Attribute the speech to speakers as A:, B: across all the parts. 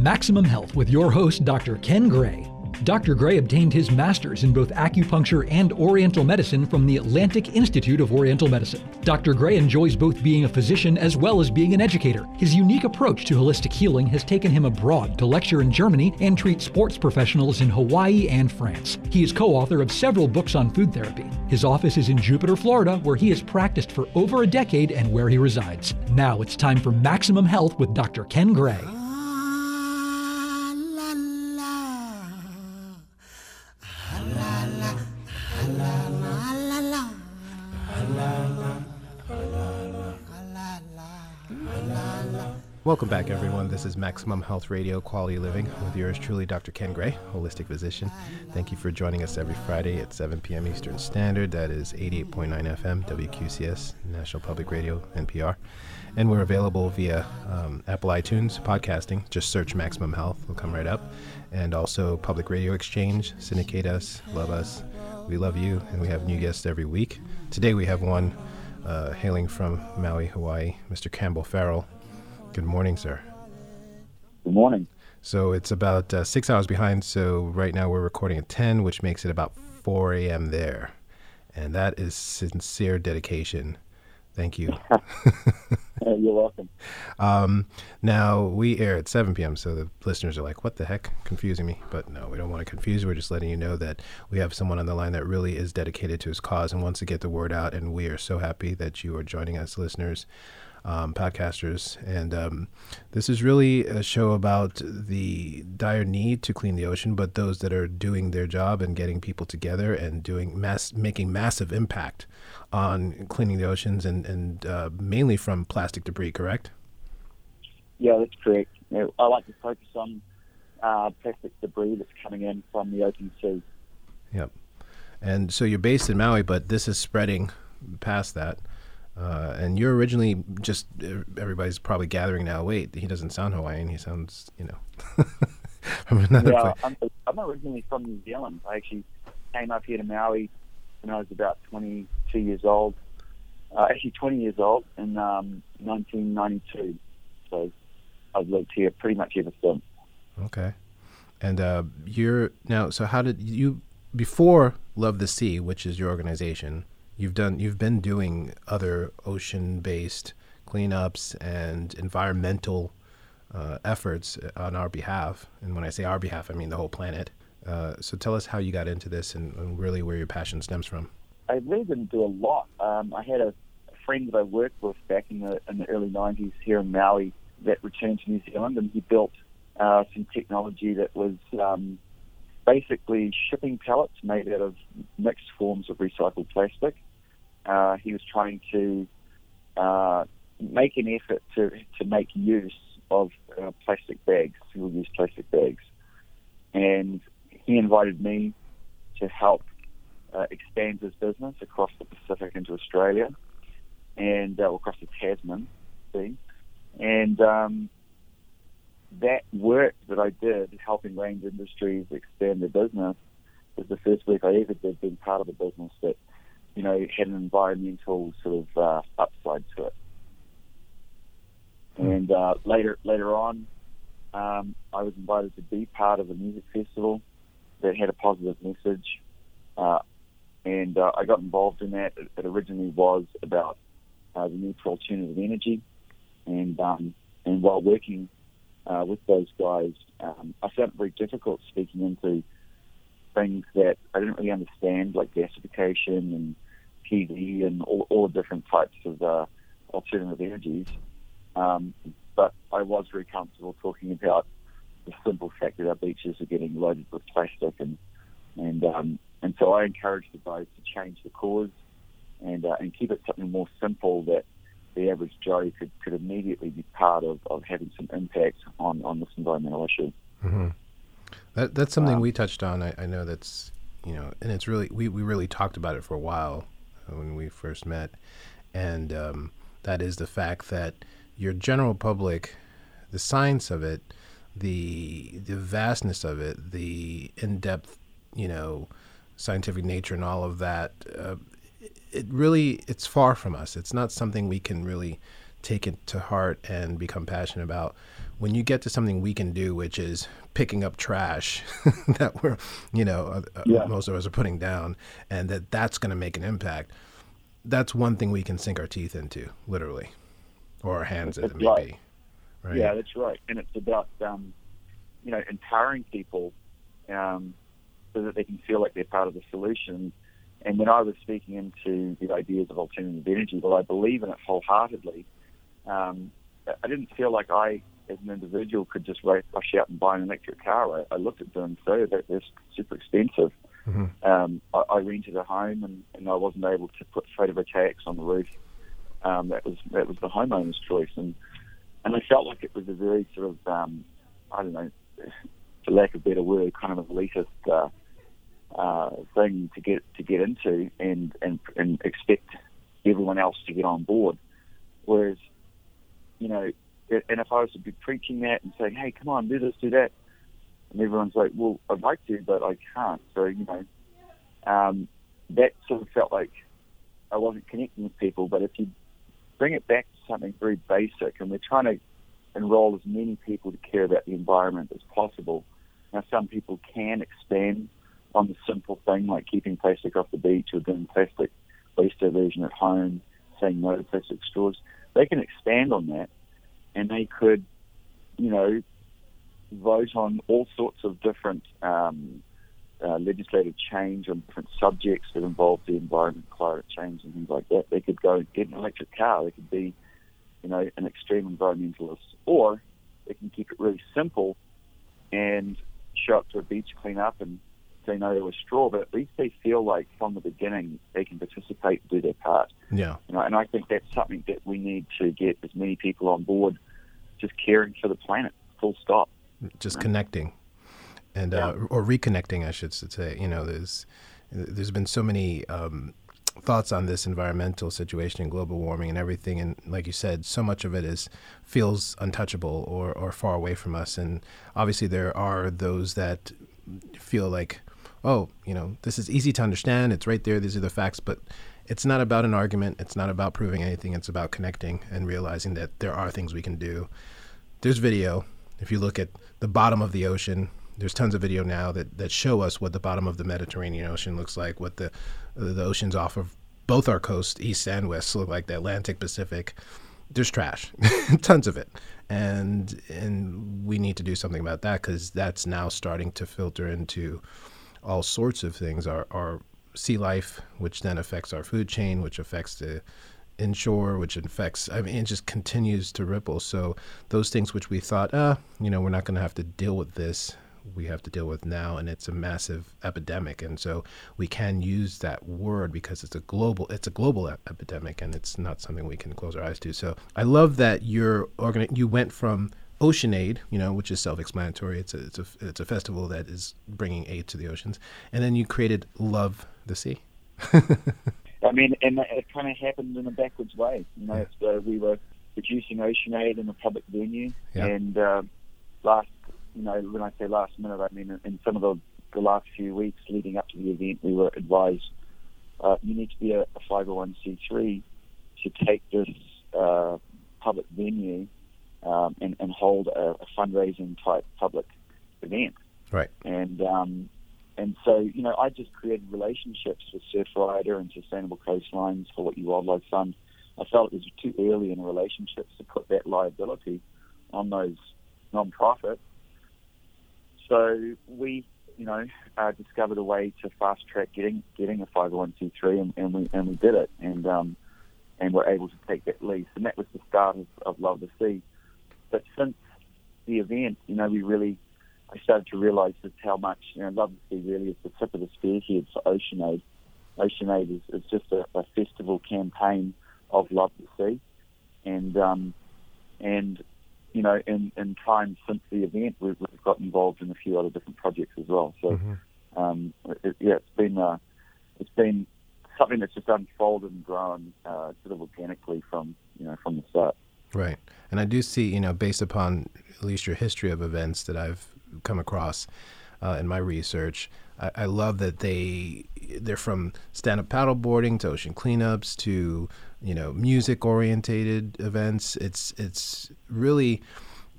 A: Maximum Health with your host, Dr. Ken Gray. Dr. Gray obtained his master's in both acupuncture and Oriental medicine from the Atlantic Institute of Oriental Medicine. Dr. Gray enjoys both being a physician as well as being an educator. His unique approach to holistic healing has taken him abroad to lecture in Germany and treat sports professionals in Hawaii and France. He is co author of several books on food therapy. His office is in Jupiter, Florida, where he has practiced for over a decade and where he resides. Now it's time for Maximum Health with Dr. Ken Gray.
B: Welcome back, everyone. This is Maximum Health Radio Quality Living with yours truly, Dr. Ken Gray, holistic physician. Thank you for joining us every Friday at 7 p.m. Eastern Standard. That is 88.9 FM, WQCS, National Public Radio, NPR. And we're available via um, Apple iTunes, podcasting. Just search Maximum Health, it'll come right up. And also Public Radio Exchange, syndicate us, love us. We love you, and we have new guests every week. Today we have one uh, hailing from Maui, Hawaii, Mr. Campbell Farrell. Good morning, sir.
C: Good morning.
B: So it's about uh, six hours behind. So right now we're recording at 10, which makes it about 4 a.m. there. And that is sincere dedication. Thank you.
C: You're welcome.
B: Um, now we air at 7 p.m. So the listeners are like, what the heck? Confusing me. But no, we don't want to confuse. You. We're just letting you know that we have someone on the line that really is dedicated to his cause and wants to get the word out. And we are so happy that you are joining us, listeners um, podcasters. And um, this is really a show about the dire need to clean the ocean, but those that are doing their job and getting people together and doing mass, making massive impact on cleaning the oceans and, and uh, mainly from plastic debris, correct?
C: Yeah, that's correct. I like to focus on uh, plastic debris that's coming in from the open sea.
B: Yep. And so you're based in Maui, but this is spreading past that. Uh, and you're originally just everybody's probably gathering now. Wait, he doesn't sound Hawaiian. He sounds, you know,
C: from another yeah, place. I'm, I'm originally from New Zealand. I actually came up here to Maui when I was about 22 years old. Uh, actually, 20 years old in um, 1992. So I've lived here pretty much ever since.
B: Okay. And uh, you're now. So how did you before Love the Sea, which is your organization? You've done you've been doing other ocean based cleanups and environmental uh, efforts on our behalf. And when i say our behalf i mean the whole planet. Uh, so tell us how you got into this and, and, really where your passion stems from.
C: I really didn't do a lot. Um, i had a, a, friend that i worked with back in the, in the early 90s here in maui that returned to new zealand and he built uh, some technology that was um, basically shipping pallets made out of mixed forms of recycled plastic uh, he was trying to uh, make an effort to, to make use of uh, plastic bags, single use plastic bags. And he invited me to help uh, expand his business across the Pacific into Australia and uh, across the Tasman. Sea? And um, that work that I did helping Range Industries expand their business was the first work I ever did being part of a business that you know, had an environmental sort of uh, upside to it. Mm. And uh, later later on, um, I was invited to be part of a music festival that had a positive message, uh, and uh, I got involved in that. It, it originally was about uh, the need for alternative energy, and um, and while working uh, with those guys, um, I found it very difficult speaking into things that I didn't really understand, like gasification and PV and all, all the different types of uh, alternative energies. Um, but I was very comfortable talking about the simple fact that our beaches are getting loaded with plastic, and and um, and so I encourage the guys to change the cause and uh, and keep it something more simple that the average Joe could, could immediately be part of, of having some impact on, on this environmental issue.
B: Mm-hmm. That, that's something um, we touched on. I, I, know that's you know, and it's really we, we really talked about it for a while when we first met, and um, that is the fact that your general public, the science of it, the the vastness of it, the in depth, you know, scientific nature and all of that. Uh, it really it's far from us. It's not something we can really take it to heart and become passionate about when you get to something we can do, which is picking up trash that we're, you know, uh, uh, yeah. most of us are putting down, and that that's going to make an impact. That's one thing we can sink our teeth into, literally, or our hands, as it may right. be.
C: Right? Yeah, that's right. And it's about, um, you know, empowering people um, so that they can feel like they're part of the solution. And when I was speaking into the ideas of alternative energy, well, I believe in it wholeheartedly. Um, I didn't feel like I as an individual could just rush out and buy an electric car. I, I looked at doing so. That they're super expensive. Mm-hmm. Um, I, I, rented a home and, and, I wasn't able to put photovoltaics on the roof. Um, that was that was the homeowner's choice, and and I felt like it was a very sort of um, I don't know, for lack of a better word, kind of elitist uh, uh, thing to get to get into and and and expect everyone else to get on board. Whereas, you know, and if I was to be preaching that and saying, "Hey, come on, do this, do that," and everyone's like, "Well, I'd like to, but I can't." So you know, um, that sort of felt like I wasn't connecting with people. But if you bring it back to something very basic, and we're trying to enroll as many people to care about the environment as possible. Now, some people can expand on the simple thing like keeping plastic off the beach or doing plastic waste diversion at home, saying no to plastic straws. They can expand on that and they could, you know, vote on all sorts of different um, uh, legislative change on different subjects that involve the environment, climate change, and things like that. They could go and get an electric car. They could be, you know, an extreme environmentalist, or they can keep it really simple and show up to a beach cleanup and say no to a straw. But at least they feel like from the beginning they can participate and do their part.
B: Yeah.
C: You know, and I think that's something that we need to get as many people on board, just caring for the planet. Full stop.
B: Just connecting, and yeah. uh, or reconnecting, I should say. You know, there's there's been so many um, thoughts on this environmental situation and global warming and everything. And like you said, so much of it is feels untouchable or, or far away from us. And obviously, there are those that feel like, oh, you know, this is easy to understand. It's right there. These are the facts. But it's not about an argument. It's not about proving anything. It's about connecting and realizing that there are things we can do. There's video. If you look at the bottom of the ocean, there's tons of video now that, that show us what the bottom of the Mediterranean Ocean looks like, what the the oceans off of both our coasts, east and west, look like the Atlantic Pacific. There's trash, tons of it, and and we need to do something about that because that's now starting to filter into all sorts of things. Our our sea life, which then affects our food chain, which affects the inshore, which affects, I mean, it just continues to ripple. So those things which we thought, ah, you know, we're not going to have to deal with this we have to deal with now, and it's a massive epidemic. And so we can use that word because it's a global it's a global epidemic, and it's not something we can close our eyes to. So I love that you're organ- you went from Ocean Aid, you know, which is self-explanatory. It's a, it's a it's a festival that is bringing aid to the oceans, and then you created Love the Sea.
C: I mean, and it kind of happened in a backwards way. You know, yeah. uh, we were producing Ocean Aid in a public venue, yeah. and uh, last you know, when I say last minute, I mean in some of the, the last few weeks leading up to the event, we were advised uh, you need to be a, a 501c3 to take this uh, public venue um, and, and, hold a, a, fundraising type public event.
B: Right.
C: And um, and so you know, I just created relationships with Surfrider and Sustainable Coastlines for Hawaii Wildlife Fund. I felt it was too early in relationships to put that liability on those non-profits so we, you know, uh, discovered a way to fast track getting getting a 501c3, and, and we and we did it, and um, and we're able to take that lease, and that was the start of, of Love the Sea. But since the event, you know, we really, I started to realise just how much, you know, Love the Sea really is the tip of the spearhead for Ocean Aid. Ocean Aid is, is just a, a festival campaign of Love the Sea, and um, and you know, in, in time since the event, we've, we've got involved in a few other different projects as well. So, mm-hmm. um, it, yeah, it's been uh, it's been something that's just unfolded and grown uh, sort of organically from you know from the start.
B: Right, and I do see you know based upon at least your history of events that I've come across uh, in my research. I, I, love that they they're from stand up paddleboarding to ocean cleanups to you know, music orientated events. It's it's really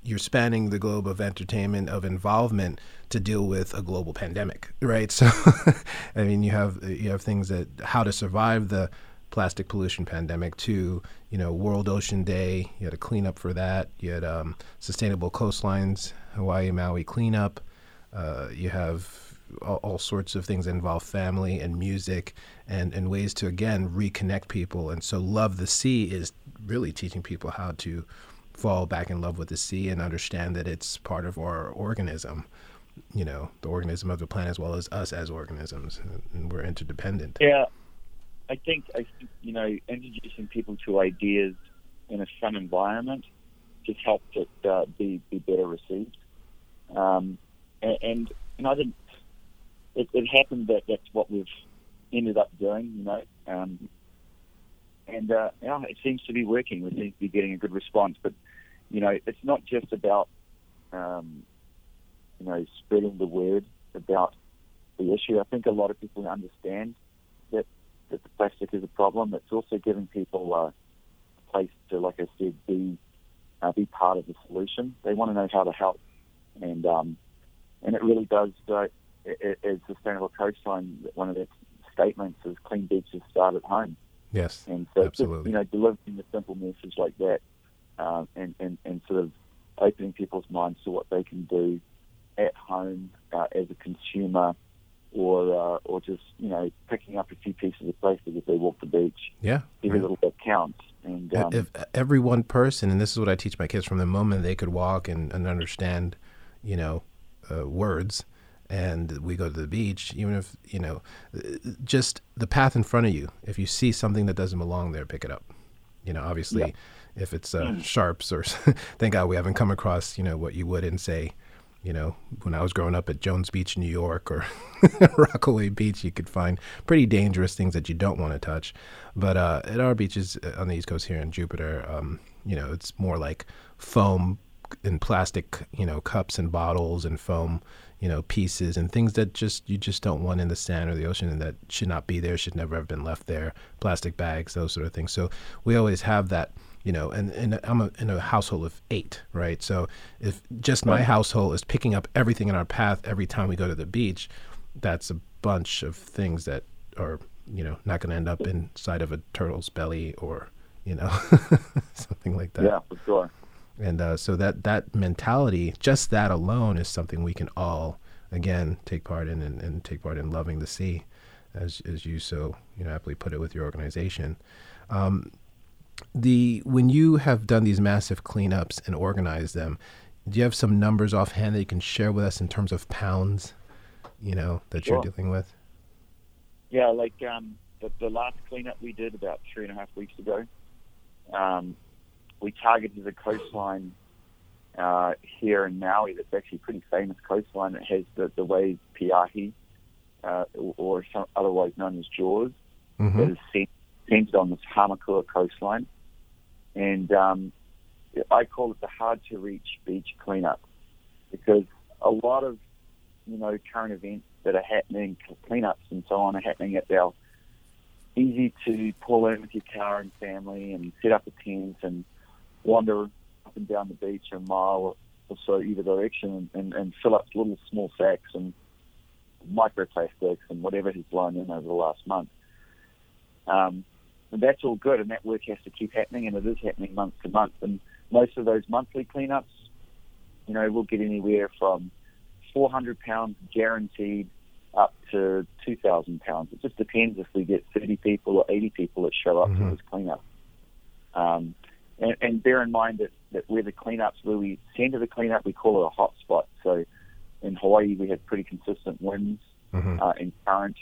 B: you're spanning the globe of entertainment of involvement to deal with a global pandemic, right? So, I mean, you have you have things that how to survive the plastic pollution pandemic to you know World Ocean Day. You had a cleanup for that. You had um, sustainable coastlines, Hawaii Maui cleanup. Uh, you have all, all, sorts of things that involve family and music and, and ways to again reconnect people. And so, love the sea is really teaching people how to fall back in love with the sea and understand that it's part of our organism. You know, the organism of the planet as well as us as organisms, and we're interdependent.
C: Yeah, I think I think you know introducing people to ideas in a fun environment just helped it uh, be be better received. Um, and, and I. It, it happened that that's what we've ended up doing, you know. Um, and uh, yeah, it seems to be working. We seem to be getting a good response. But you know, it's not just about um, you know spreading the word about the issue. I think a lot of people understand that the plastic is a problem. It's also giving people uh, a place to, like I said, be uh, be part of the solution. They want to know how to help, and um, and it really does. Uh, as Sustainable Coastline, one of its statements is clean beaches start at home.
B: Yes,
C: and so
B: absolutely.
C: Just, you know, delivering a simple message like that, uh, and, and and sort of opening people's minds to what they can do at home uh, as a consumer, or uh, or just you know picking up a few pieces of plastic if they walk the beach.
B: Yeah,
C: every right. little bit counts. And um,
B: if every one person, and this is what I teach my kids from the moment they could walk and, and understand, you know, uh, words and we go to the beach, even if, you know, just the path in front of you, if you see something that doesn't belong there, pick it up. You know, obviously, yeah. if it's uh, mm. sharps or thank God we haven't come across, you know, what you would in, say, you know, when I was growing up at Jones Beach, New York, or Rockaway Beach, you could find pretty dangerous things that you don't want to touch. But uh, at our beaches uh, on the East Coast here in Jupiter, um, you know, it's more like foam and plastic, you know, cups and bottles and foam, you know, pieces and things that just you just don't want in the sand or the ocean and that should not be there, should never have been left there. Plastic bags, those sort of things. So we always have that, you know, and, and I'm a, in a household of eight, right? So if just my household is picking up everything in our path every time we go to the beach, that's a bunch of things that are, you know, not going to end up inside of a turtle's belly or, you know, something like that.
C: Yeah, for sure
B: and uh, so that that mentality, just that alone, is something we can all again take part in and, and take part in loving the sea, as as you so you know aptly put it with your organization. Um, the when you have done these massive cleanups and organized them, do you have some numbers offhand that you can share with us in terms of pounds, you know, that you're dealing with?
C: Yeah, like um, the, the last cleanup we did about three and a half weeks ago. Um, we targeted a coastline uh, here in Maui that's actually a pretty famous coastline that has the, the wave Peahi, uh, or some, otherwise known as Jaws, mm-hmm. that is centered on this Hamakua coastline. And um, I call it the hard to reach beach cleanup because a lot of you know current events that are happening, cleanups and so on, are happening at our easy to pull in with your car and family and set up a tent and wander up and down the beach a mile or so either direction and, and fill up little small sacks and microplastics and whatever has blown in over the last month. Um, and that's all good, and that work has to keep happening, and it is happening month to month. And most of those monthly cleanups, you know, we'll get anywhere from 400 pounds guaranteed up to 2,000 pounds. It just depends if we get 30 people or 80 people that show up mm-hmm. this cleanup. Um, and, and bear in mind that, that where the cleanups, where we center the cleanup, we call it a hot spot. So in Hawaii, we have pretty consistent winds mm-hmm. uh, and current,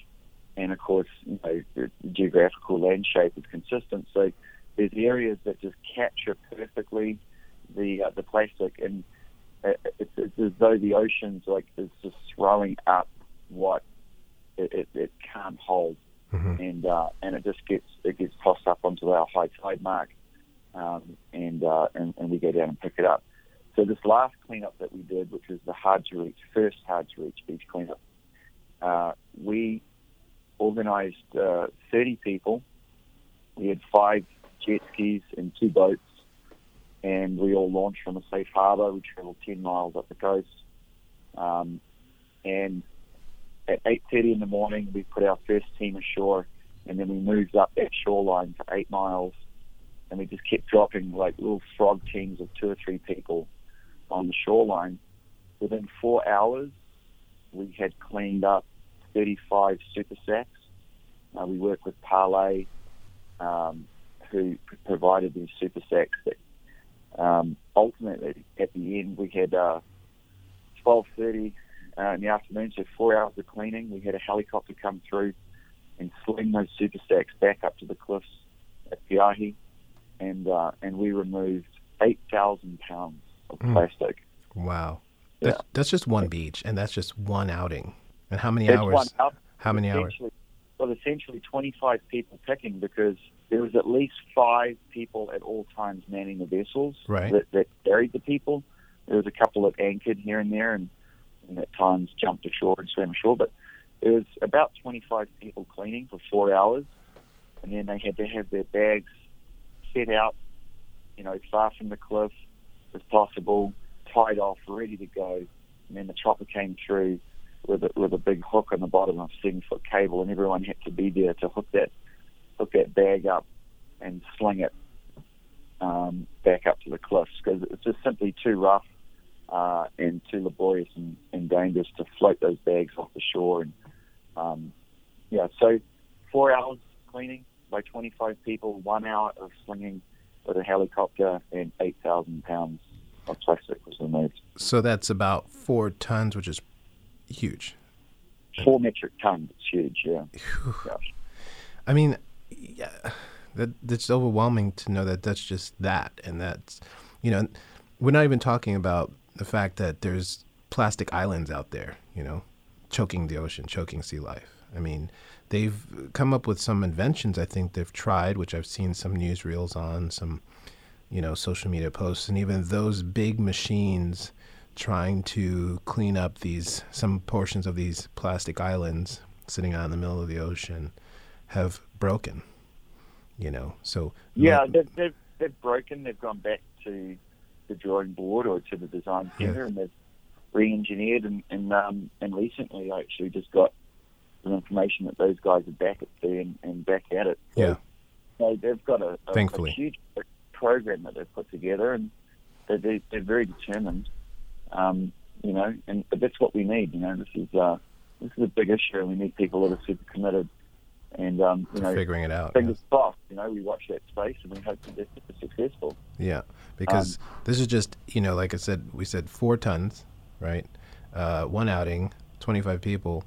C: and of course, you know, the geographical landscape is consistent. So there's areas that just capture perfectly the uh, the plastic, and it's, it's as though the ocean's like is just throwing up what it, it, it can't hold, mm-hmm. and uh, and it just gets it gets tossed up onto our high tide mark um, and, uh, and and we go down and pick it up. So this last cleanup that we did, which was the hard to reach, first hard to reach beach cleanup, uh, we organised uh, 30 people. We had five jet skis, and two boats. And we all launched from a safe harbour. We travelled 10 miles up the coast. Um, and at 8.30 in the morning, we put our first team ashore, and then we moved up that shoreline for eight miles, and we just kept dropping like little frog teams of two or three people on the shoreline. Within four hours, we had cleaned up 35 super sacks. Uh, we worked with Parley, um, who provided these super sacks. That um, ultimately, at the end, we had uh, 12:30 uh, in the afternoon, so four hours of cleaning. We had a helicopter come through and sling those super sacks back up to the cliffs at Peahi, and uh, and we removed 8,000 pounds of
B: Mm.
C: plastic.
B: Wow.
C: Yeah.
B: That's, that's just one beach, and that's just one outing. And how many hours? How many hours?
C: Well, essentially 25 people picking because there was at least five people at all times manning the vessels
B: Right.
C: that, that carried the people. There was a couple that anchored here and there and, and at times jumped ashore and swam ashore, but there was about 25 people cleaning for four hours, and then they had to have their bags set out, you know, far from the cliff as possible, tied off, ready to go, and then the chopper came through with a, with a big hook on the bottom of seven foot cable, and everyone had to be there to hook that hook that bag up and sling it um, back up to the cliffs because it's just simply too rough uh, and too laborious and, and dangerous to float those bags off the shore. And um, yeah, so four hours cleaning by 25 people, one hour of slinging with a helicopter, and 8,000 pounds of plastic was removed.
B: So that's about four tons, which is huge.
C: Four metric tons. It's huge. Yeah. yeah.
B: I mean, yeah, that that's overwhelming to know that that's just that, and that's, you know, we're not even talking about the fact that there's plastic islands out there, you know, choking the ocean, choking sea life. I mean, they've come up with some inventions. I think they've tried, which I've seen some newsreels on, some, you know, social media posts, and even those big machines trying to clean up these some portions of these plastic islands sitting out in the middle of the ocean have broken. You know, so
C: Yeah, they've, they've, they've broken. They've gone back to the drawing board or to the design center, and they've re-engineered. And and, um, and recently, I actually just got some information that those guys are back at sea and, and back at it. So,
B: Yeah.
C: So they've got a, a,
B: Thankfully.
C: a huge program that they've put together, and they're, they're very determined. Um, you know, and but that's what we need. You know, this is uh, this is a big issue, and we need people that are super committed. And um, you know,
B: figuring it out.
C: fingers crossed. You know, we watch that space, and we hope that this is successful.
B: Yeah, because this is just you know, like I said, we said four tons, right? Uh, one outing, twenty-five people,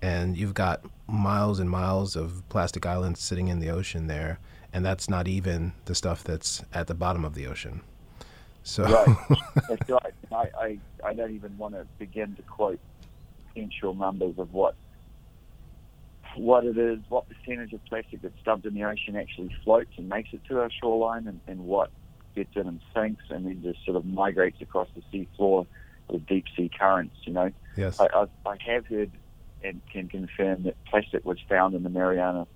B: and you've got miles and miles of plastic islands sitting in the ocean there, and that's not even the stuff that's at the bottom of the ocean. So
C: Right. That's right. I, I, I don't even want to begin to quote potential numbers of what what it is, what percentage of plastic that's dumped in the ocean actually floats and makes it to our shoreline, and, and what gets in and sinks and then just sort of migrates across the sea floor with deep sea currents. You know,
B: yes,
C: I, I, I have heard and can confirm that plastic was found in the Mariana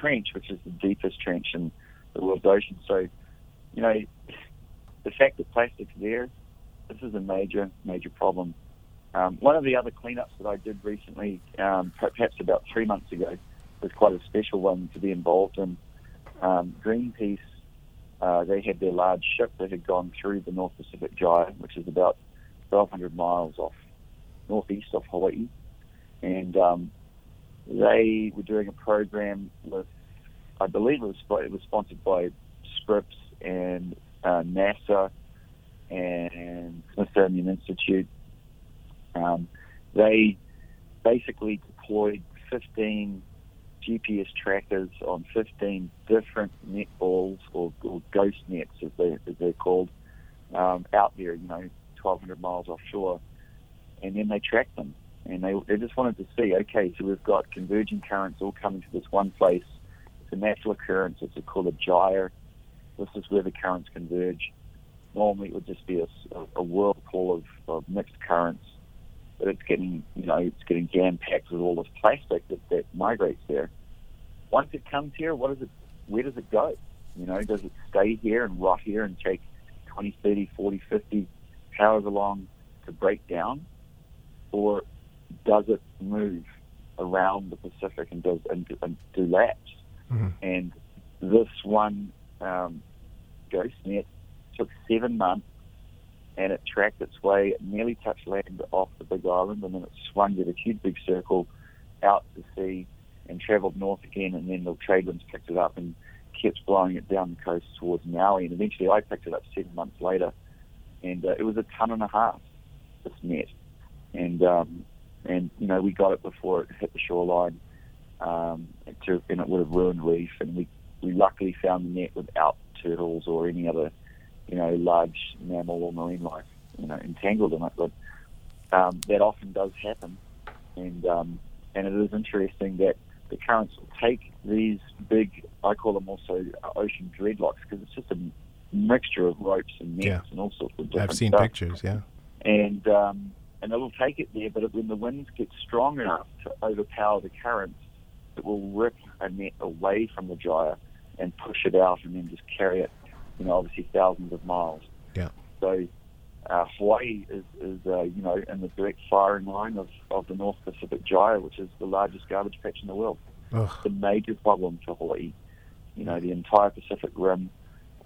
C: Trench, which is the deepest trench in the world's ocean. So, you know, the fact that plastic's there, this is a major, major problem. Um, one of the other cleanups that I did recently, um, perhaps about three months ago, was quite a special one to be involved in. Um, Greenpeace, uh, they had their large ship that had gone through the North Pacific Gyre, which is about 1,200 miles off northeast of Hawaii, and um, they were doing a program with, I believe it was, it was sponsored by Scripps and uh, NASA and Smithsonian Institute. Um, they basically deployed 15 GPS trackers on 15 different net balls or, or ghost nets, as, they, as they're called, um, out there, you know, 1,200 miles offshore. And then they tracked them. And they, they just wanted to see, okay, so we've got converging currents all coming to this one place. It's a natural occurrence. It's called a gyre. This is where the currents converge. Normally, it would just be a, a whirlpool of, of mixed currents but it's getting, you know, it's getting jam packed with all this plastic that, that migrates there. Once it comes here, what is it? Where does it go? You know, does it stay here and rot here and take 20, 30, 40, 50, however long to break down? Or does it move around the Pacific and does and, and do laps?
B: Mhm.
C: And this one um, ghost net took seven months and it tracked its way, it nearly touched land off the big island, and then it swung did a huge big circle out to sea and travelled north again, and then the trade winds picked it up and kept blowing it down the coast towards Maui, and eventually I picked it up seven months later, and uh, it was a ton and a half, this net, and um, and you know we got it before it hit the shoreline, um, to, and it would have ruined reef, and we we luckily found the net without turtles or any other, you know, large mammal or marine life, you know, entangled in it. But um, that often does happen, and um, and it is interesting that the currents will take these big, I call them also ocean dreadlocks, because it's just a mixture of ropes and nets
B: Yeah.
C: and all sorts of different
B: I've seen
C: stuff
B: pictures. Yeah.
C: and um, and it'll take it there. But when the winds get strong enough to overpower the currents, it will rip a net away from the gyre and push it out, and then just carry it, you know, obviously thousands of miles.
B: Yeah.
C: So uh, Hawaii is, is uh, you know, in the direct firing line of, of the North Pacific Gyre, which is the largest garbage patch in the world.
B: Ugh.
C: It's a major problem for Hawaii. You know, the entire Pacific Rim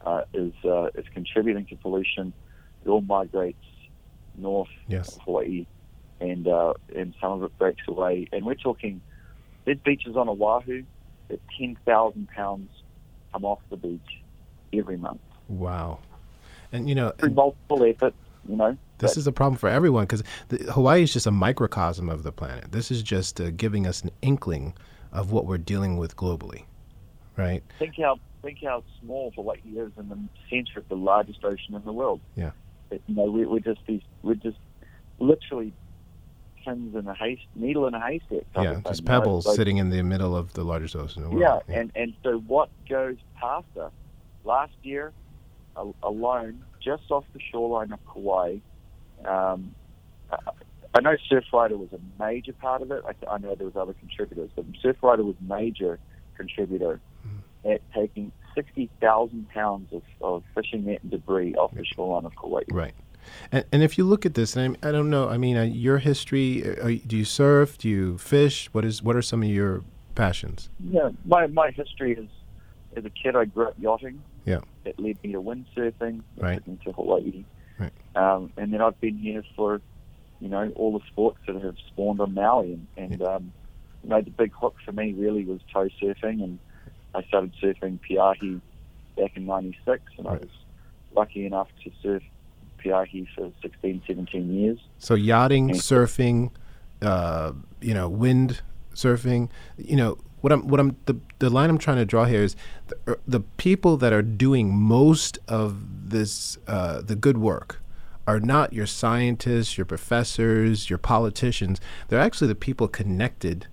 C: uh, is uh, is contributing to pollution. It all migrates north
B: Yes.
C: of Hawaii, and uh, and some of it breaks away. And we're talking, there's beaches on Oahu that 10,000 pounds come off the beach every month
B: Wow. And you know,
C: through multiple efforts. You know,
B: This
C: but-
B: is a problem for everyone because Hawaii is just a microcosm of the planet. This is just uh, giving us an inkling of what we're dealing with globally, right?
C: think how think how small Hawaii is in the center of the largest ocean in the world.
B: Yeah.
C: It, you know, we, we're just these we're just literally pins in a haystack, needle in a haystack.
B: yeah, just
C: thing, you know?
B: pebbles
C: Like,
B: sitting in the middle of the largest ocean in the world.
C: Yeah,
B: world.
C: and and so what goes past us? Last year, a- alone, just off the shoreline of Kauai, um, I- know Surfrider was a major part of it. I, I know there was other contributors, but Surfrider was a major contributor at taking sixty thousand pounds of, of fishing net and debris off the shoreline of Kauai.
B: Right. And, and if you look at this, and I, I don't know, I mean, uh, your history, uh, do you surf? Do you fish? What is what are some of your passions?
C: Yeah, my my history is as a kid I grew up yachting.
B: Yeah.
C: It led me to windsurfing.
B: Right.
C: took me to Hawaii.
B: Right.
C: Um, and then I've been here for, you know, all the sports that have spawned on Maui. And, and um, you know, the big hook for me really was tow surfing. And I started surfing Peahi back in 96. And I was lucky enough to surf Peahi for 16, 17 years.
B: So yachting,
C: Okay.
B: surfing, uh, you know, wind surfing. You know what I'm what I'm the the line I'm trying to draw here is the, er, the people that are doing most of this uh, the good work are not your scientists, your professors, your politicians. They're actually the people connected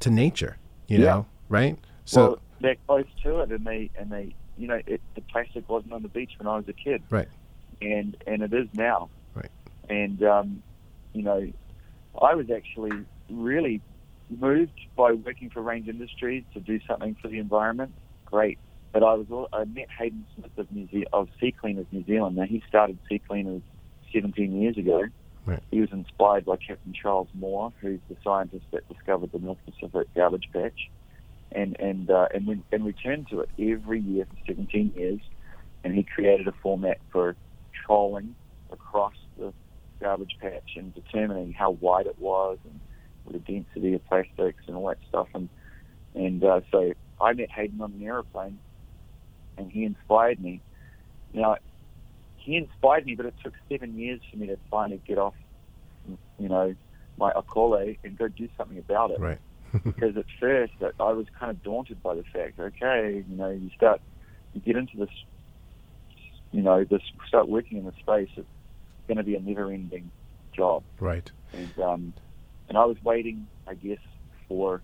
B: to nature. You
C: Yeah.
B: know, right? So
C: well, they're close to it, and they and they, you know, it, the plastic wasn't on the beach when I was a kid,
B: Right.
C: And and it is now,
B: Right.
C: And um, you know, I was actually really moved by working for Range Industries to do something for the environment. Great, but I was I met Hayden Smith of New Ze- of Sea Cleaners New Zealand. Now he started Sea Cleaners 17 years ago.
B: Right.
C: He was inspired by Captain Charles Moore, who's the scientist that discovered the North Pacific garbage patch, and and uh, and, we, and returned to it every year for 17 years. And he created a format for trolling across the garbage patch and determining how wide it was and the density of plastics and all that stuff. And and uh, so I met Hayden on an aeroplane, and he inspired me. You know, he inspired me, but it took seven years for me to finally get off, you know, my akole and go do something about it.
B: Right.
C: because at first I I was kind of daunted by the fact, okay, you know, you start, you get into this, you know, this start working in the space. It's going to be a never-ending job
B: Right.
C: and um, and I was waiting, I guess, for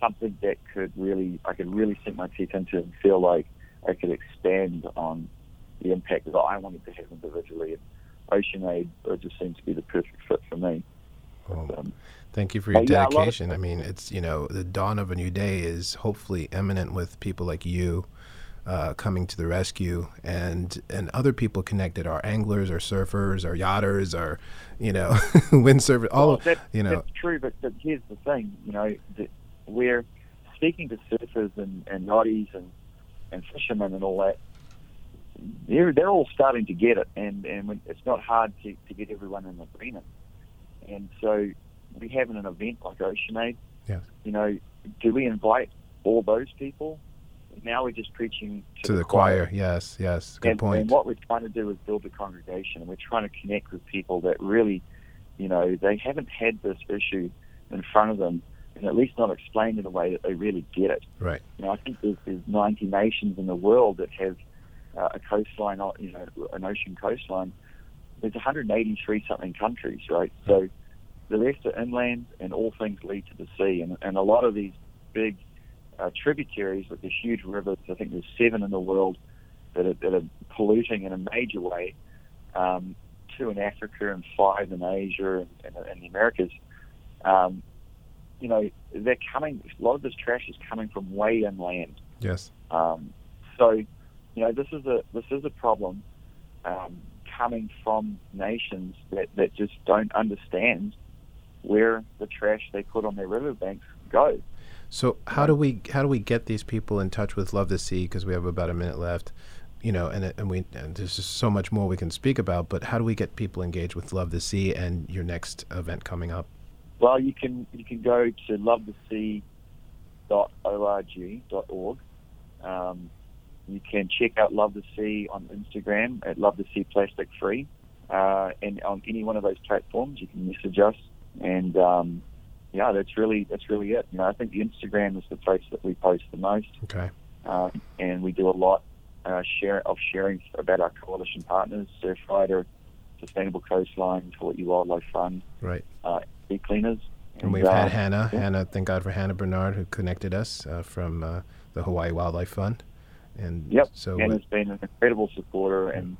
C: something that could really I could really sink my teeth into and feel like I could expand on the impact that I wanted to have individually. And OceanAid uh, just seemed to be the perfect fit for me.
B: Well,
C: Um,
B: Thank you for your
C: Uh, yeah, of-
B: dedication. I mean, it's you know the dawn of a new day is hopefully imminent with people like you, uh, coming to the rescue, and and other people connected, are anglers, or surfers, or yachters, or you know windsurfers, all well,
C: of
B: you know.
C: That's true, but, but here's the thing, you know, we're speaking to surfers and, and yachties and, and fishermen and all that. They're they're all starting to get it, and and it's not hard to, to get everyone in agreement. And so we having an event like Ocean Aid.
B: Yes.
C: You know, do we invite all those people? Now we're just preaching to,
B: to the, the choir. choir. Yes, yes, good
C: and,
B: point.
C: And what we're trying to do is build a congregation, and we're trying to connect with people that really, you know, they haven't had this issue in front of them, and at least not explained in a way that they really get it.
B: Right.
C: You know, I think there's, there's 90 nations in the world that have uh, a coastline, you know, an ocean coastline. There's 183 something countries, right? So the rest are inland, and all things lead to the sea. And, and a lot of these big uh, tributaries, like the huge rivers, I think there's seven in the world that are, that are polluting in a major way. Um, two in Africa and five in Asia and, and, and the Americas. Um, you know, they're coming. A lot of this trash is coming from way inland.
B: Yes.
C: Um, so, you know, this is a this is a problem um, coming from nations that, that just don't understand where the trash they put on their riverbanks goes.
B: So how do we how do we get these people in touch with Love the Sea? Because we have about a minute left, you know, and and we and there's just so much more we can speak about. But how do we get people engaged with Love the Sea and your next event coming up?
C: Well, you can you can go to lovethesea.org.org. Um, you can check out Love the Sea on Instagram at Love the Sea Plastic Free, uh, and on any one of those platforms, you can message us and um, yeah, that's really that's really it. You know, I think the Instagram is the place that we post the most.
B: Okay.
C: Um, and we do a lot uh, share of sharing about our coalition partners, Surfrider, Sustainable Coastline, Hawaii Wildlife Fund,
B: right?
C: Uh, Sea Cleaners.
B: And, and we've uh, had Hannah. Yeah. Hannah, thank God for Hannah Bernard who connected us uh, from uh, the Hawaii Wildlife Fund. And
C: yep,
B: so
C: Hannah's been an incredible supporter and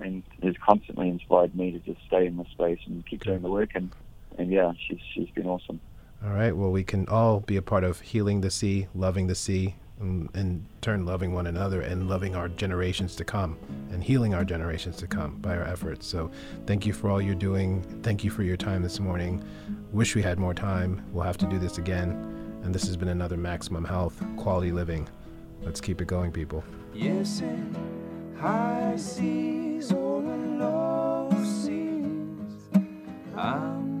C: and has constantly inspired me to just stay in this space and keep doing the work and and yeah, she's she's been awesome.
B: All right. Well, we can all be a part of healing the sea, loving the sea, um, and in turn loving one another and loving our generations to come and healing our generations to come by our efforts. So, thank you for all you're doing. Thank you for your time this morning. Wish we had more time. We'll have to do this again. And this has been another Maximum Health Quality Living. Let's keep it going, people. Yes, high seas or low seas. I